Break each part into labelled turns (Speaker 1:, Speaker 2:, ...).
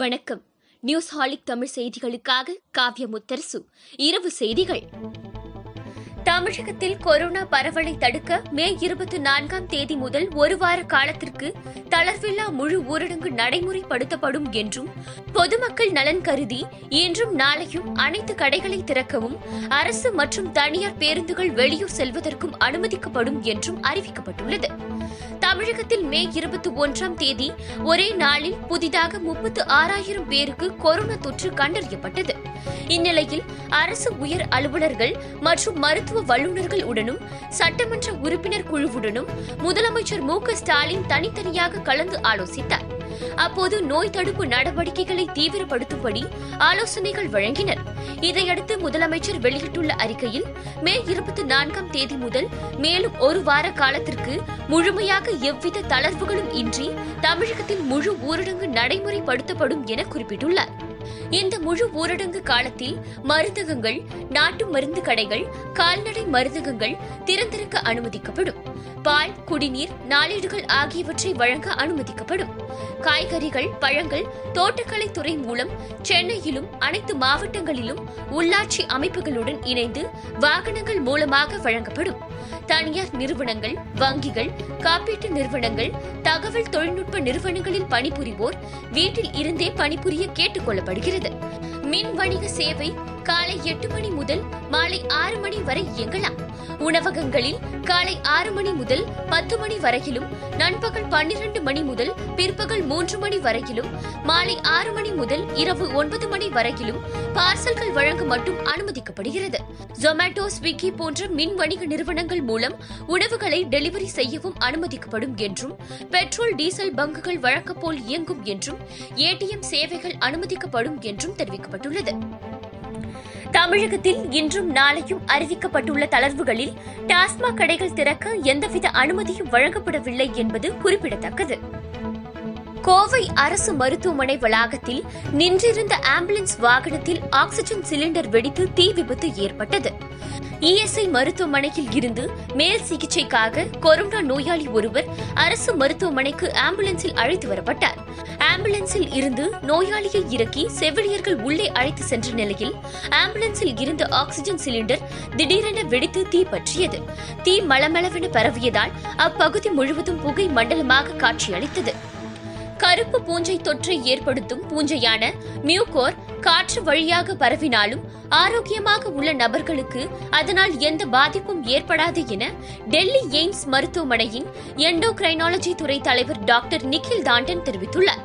Speaker 1: வணக்கம் நியூஸ் ஹாலிக் தமிழ் செய்திகளுக்காக காவ்ய முத்தரசு இரவு செய்திகள் தமிழகத்தில் கொரோனா பரவலை தடுக்க மே இருபத்தி நான்காம் தேதி முதல் ஒரு வார காலத்திற்கு தளர்வில்லா முழு ஊரடங்கு நடைமுறைப்படுத்தப்படும் என்றும் பொதுமக்கள் நலன் கருதி இன்றும் நாளையும் அனைத்து கடைகளை திறக்கவும் அரசு மற்றும் தனியார் பேருந்துகள் வெளியூர் செல்வதற்கும் அனுமதிக்கப்படும் என்றும் அறிவிக்கப்பட்டுள்ளது தமிழகத்தில் மே இருபத்தி ஒன்றாம் தேதி ஒரே நாளில் புதிதாக முப்பத்து ஆறாயிரம் பேருக்கு கொரோனா தொற்று கண்டறியப்பட்டது இந்நிலையில் அரசு உயர் அலுவலர்கள் மற்றும் மருத்துவ வல்லுநர்கள் உடனும் சட்டமன்ற உறுப்பினர் குழுவுடனும் முதலமைச்சர் மு ஸ்டாலின் தனித்தனியாக கலந்து ஆலோசித்தார் அப்போது நோய் தடுப்பு நடவடிக்கைகளை தீவிரப்படுத்தும்படி ஆலோசனைகள் வழங்கினர் இதையடுத்து முதலமைச்சர் வெளியிட்டுள்ள அறிக்கையில் மே இருபத்தி நான்காம் தேதி முதல் மேலும் ஒரு வார காலத்திற்கு முழுமையாக எவ்வித தளர்வுகளும் இன்றி தமிழகத்தில் முழு ஊரடங்கு நடைமுறைப்படுத்தப்படும் என குறிப்பிட்டுள்ளார் இந்த முழு ஊரடங்கு காலத்தில் மருந்தகங்கள் நாட்டு மருந்து கடைகள் கால்நடை மருந்தகங்கள் திறந்திருக்க அனுமதிக்கப்படும் பால் குடிநீர் நாளேடுகள் ஆகியவற்றை வழங்க அனுமதிக்கப்படும் காய்கறிகள் பழங்கள் தோட்டக்கலை துறை மூலம் சென்னையிலும் அனைத்து மாவட்டங்களிலும் உள்ளாட்சி அமைப்புகளுடன் இணைந்து வாகனங்கள் மூலமாக வழங்கப்படும் தனியார் நிறுவனங்கள் வங்கிகள் காப்பீட்டு நிறுவனங்கள் தகவல் தொழில்நுட்ப நிறுவனங்களில் பணிபுரிவோர் வீட்டில் இருந்தே பணிபுரிய கேட்டுக் கொள்ளப்படுகிறது மின் வணிக சேவை காலை எட்டு மணி முதல் மாலை ஆறு மணி வரை இயங்கலாம் உணவகங்களில் காலை ஆறு மணி முதல் பத்து மணி வரையிலும் நண்பகல் பன்னிரண்டு மணி முதல் பிற்பகல் மூன்று மணி வரையிலும் மாலை ஆறு மணி முதல் இரவு ஒன்பது மணி வரையிலும் பார்சல்கள் வழங்க மட்டும் அனுமதிக்கப்படுகிறது ஜொமேட்டோ ஸ்விக்கி போன்ற மின் வணிக நிறுவனங்கள் மூலம் உணவுகளை டெலிவரி செய்யவும் அனுமதிக்கப்படும் என்றும் பெட்ரோல் டீசல் பங்குகள் வழக்கப்போல் இயங்கும் என்றும் ஏடிஎம் சேவைகள் அனுமதிக்கப்படும் என்றும் தெரிவிக்கப்பட்டுள்ளது தமிழகத்தில் இன்றும் நாளையும் அறிவிக்கப்பட்டுள்ள தளர்வுகளில் டாஸ்மாக் கடைகள் திறக்க எந்தவித அனுமதியும் வழங்கப்படவில்லை என்பது குறிப்பிடத்தக்கது கோவை அரசு மருத்துவமனை வளாகத்தில் நின்றிருந்த ஆம்புலன்ஸ் வாகனத்தில் ஆக்சிஜன் சிலிண்டர் வெடித்து தீ விபத்து ஏற்பட்டது இஎஸ்ஐ மருத்துவமனையில் இருந்து மேல் சிகிச்சைக்காக கொரோனா நோயாளி ஒருவர் அரசு மருத்துவமனைக்கு ஆம்புலன்ஸில் அழைத்து வரப்பட்டார் ஆம்புலன்ஸில் இருந்து நோயாளியை இறக்கி செவிலியர்கள் உள்ளே அழைத்து சென்ற நிலையில் ஆம்புலன்ஸில் இருந்த ஆக்சிஜன் சிலிண்டர் திடீரென வெடித்து தீ பற்றியது தீ மளமளவென பரவியதால் அப்பகுதி முழுவதும் புகை மண்டலமாக காட்சியளித்தது கருப்பு பூஞ்சை தொற்றை ஏற்படுத்தும் பூஞ்சையான மியூகோர் காற்று வழியாக பரவினாலும் ஆரோக்கியமாக உள்ள நபர்களுக்கு அதனால் எந்த பாதிப்பும் ஏற்படாது என டெல்லி எய்ம்ஸ் மருத்துவமனையின் எண்டோகிரைனாலஜி துறை தலைவர் டாக்டர் நிக்கில் தாண்டன் தெரிவித்துள்ளார்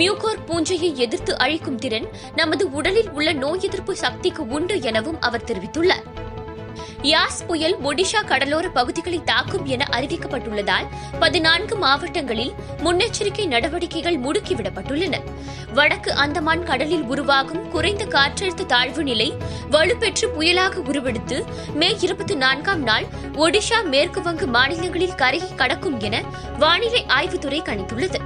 Speaker 1: மியூகோர் பூஞ்சையை எதிர்த்து அழிக்கும் திறன் நமது உடலில் உள்ள நோய் எதிர்ப்பு சக்திக்கு உண்டு எனவும் அவர் தெரிவித்துள்ளார் யாஸ் புயல் ஒடிஷா கடலோர பகுதிகளை தாக்கும் என அறிவிக்கப்பட்டுள்ளதால் பதினான்கு மாவட்டங்களில் முன்னெச்சரிக்கை நடவடிக்கைகள் முடுக்கிவிடப்பட்டுள்ளன வடக்கு அந்தமான் கடலில் உருவாகும் குறைந்த காற்றழுத்த தாழ்வு நிலை வலுப்பெற்று புயலாக உருவெடுத்து மே இருபத்தி நான்காம் நாள் ஒடிஷா மேற்குவங்க மாநிலங்களில் கரையை கடக்கும் என வானிலை ஆய்வுத்துறை கணித்துள்ளது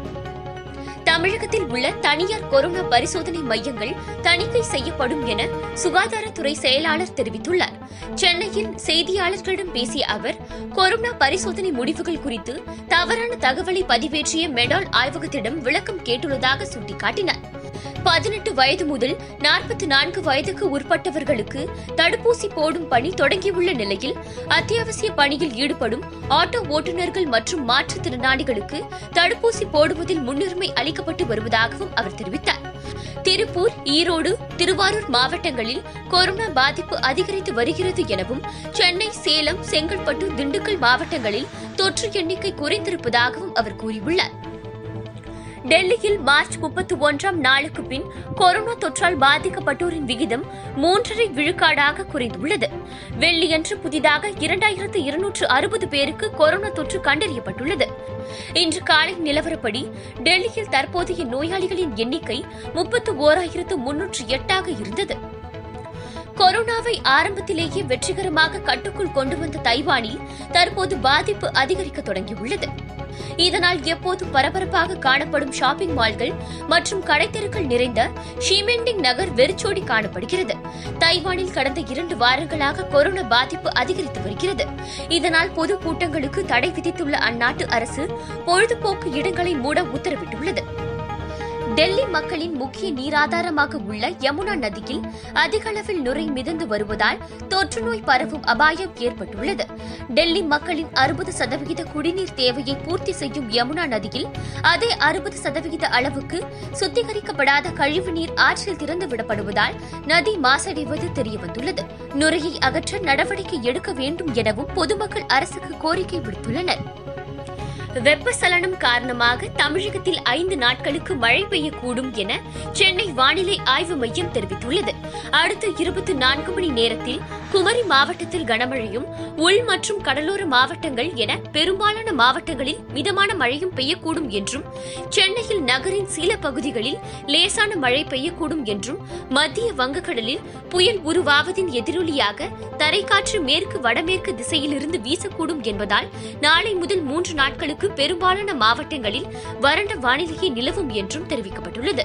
Speaker 1: தமிழகத்தில் உள்ள தனியார் கொரோனா பரிசோதனை மையங்கள் தணிக்கை செய்யப்படும் என சுகாதாரத்துறை செயலாளர் தெரிவித்துள்ளார் சென்னையில் செய்தியாளர்களிடம் பேசிய அவர் கொரோனா பரிசோதனை முடிவுகள் குறித்து தவறான தகவலை பதிவேற்றிய மெடால் ஆய்வகத்திடம் விளக்கம் கேட்டுள்ளதாக சுட்டிக்காட்டினாா் பதினெட்டு வயது முதல் நாற்பத்தி நான்கு வயதுக்கு உட்பட்டவர்களுக்கு தடுப்பூசி போடும் பணி தொடங்கியுள்ள நிலையில் அத்தியாவசிய பணியில் ஈடுபடும் ஆட்டோ ஓட்டுநர்கள் மற்றும் மாற்றுத்திறனாளிகளுக்கு தடுப்பூசி போடுவதில் முன்னுரிமை அளிக்கப்பட்டு வருவதாகவும் அவர் தெரிவித்தார் திருப்பூர் ஈரோடு திருவாரூர் மாவட்டங்களில் கொரோனா பாதிப்பு அதிகரித்து வருகிறது எனவும் சென்னை சேலம் செங்கல்பட்டு திண்டுக்கல் மாவட்டங்களில் தொற்று எண்ணிக்கை குறைந்திருப்பதாகவும் அவர் கூறியுள்ளார் டெல்லியில் மார்ச் முப்பத்தி ஒன்றாம் நாளுக்கு பின் கொரோனா தொற்றால் பாதிக்கப்பட்டோரின் விகிதம் மூன்றரை விழுக்காடாக குறைந்துள்ளது வெள்ளியன்று புதிதாக இரண்டாயிரத்து இருநூற்று அறுபது பேருக்கு கொரோனா தொற்று கண்டறியப்பட்டுள்ளது இன்று காலை நிலவரப்படி டெல்லியில் தற்போதைய நோயாளிகளின் எண்ணிக்கை முப்பத்து ஓராயிரத்து முன்னூற்று எட்டாக இருந்தது கொரோனாவை ஆரம்பத்திலேயே வெற்றிகரமாக கட்டுக்குள் கொண்டு வந்த தைவானில் தற்போது பாதிப்பு அதிகரிக்க தொடங்கியுள்ளது இதனால் எப்போதும் பரபரப்பாக காணப்படும் ஷாப்பிங் மால்கள் மற்றும் கடைத்தெருக்கள் நிறைந்த ஷிமெண்டிங் நகர் வெறிச்சோடி காணப்படுகிறது தைவானில் கடந்த இரண்டு வாரங்களாக கொரோனா பாதிப்பு அதிகரித்து வருகிறது இதனால் பொது கூட்டங்களுக்கு தடை விதித்துள்ள அந்நாட்டு அரசு பொழுதுபோக்கு இடங்களை மூட உத்தரவிட்டுள்ளது டெல்லி மக்களின் முக்கிய நீராதாரமாக உள்ள யமுனா நதியில் அதிகளவில் நுரை மிதந்து வருவதால் தொற்றுநோய் பரவும் அபாயம் ஏற்பட்டுள்ளது டெல்லி மக்களின் அறுபது சதவிகித குடிநீர் தேவையை பூர்த்தி செய்யும் யமுனா நதியில் அதே அறுபது சதவிகித அளவுக்கு சுத்திகரிக்கப்படாத கழிவு நீர் ஆற்றில் திறந்துவிடப்படுவதால் நதி மாசடைவது தெரியவந்துள்ளது நுரையை அகற்ற நடவடிக்கை எடுக்க வேண்டும் எனவும் பொதுமக்கள் அரசுக்கு கோரிக்கை விடுத்துள்ளனா் வெப்பசலனம் காரணமாக தமிழகத்தில் ஐந்து நாட்களுக்கு மழை பெய்யக்கூடும் என சென்னை வானிலை ஆய்வு மையம் தெரிவித்துள்ளது அடுத்த இருபத்தி நான்கு மணி நேரத்தில் குமரி மாவட்டத்தில் கனமழையும் உள் மற்றும் கடலோர மாவட்டங்கள் என பெரும்பாலான மாவட்டங்களில் மிதமான மழையும் பெய்யக்கூடும் என்றும் சென்னையில் நகரின் சில பகுதிகளில் லேசான மழை பெய்யக்கூடும் என்றும் மத்திய வங்கக்கடலில் புயல் உருவாவதின் எதிரொலியாக தரைக்காற்று மேற்கு வடமேற்கு திசையிலிருந்து வீசக்கூடும் என்பதால் நாளை முதல் மூன்று நாட்களுக்கு பெரும்பாலான மாவட்டங்களில் வறண்ட வானிலையே நிலவும் என்றும் தெரிவிக்கப்பட்டுள்ளது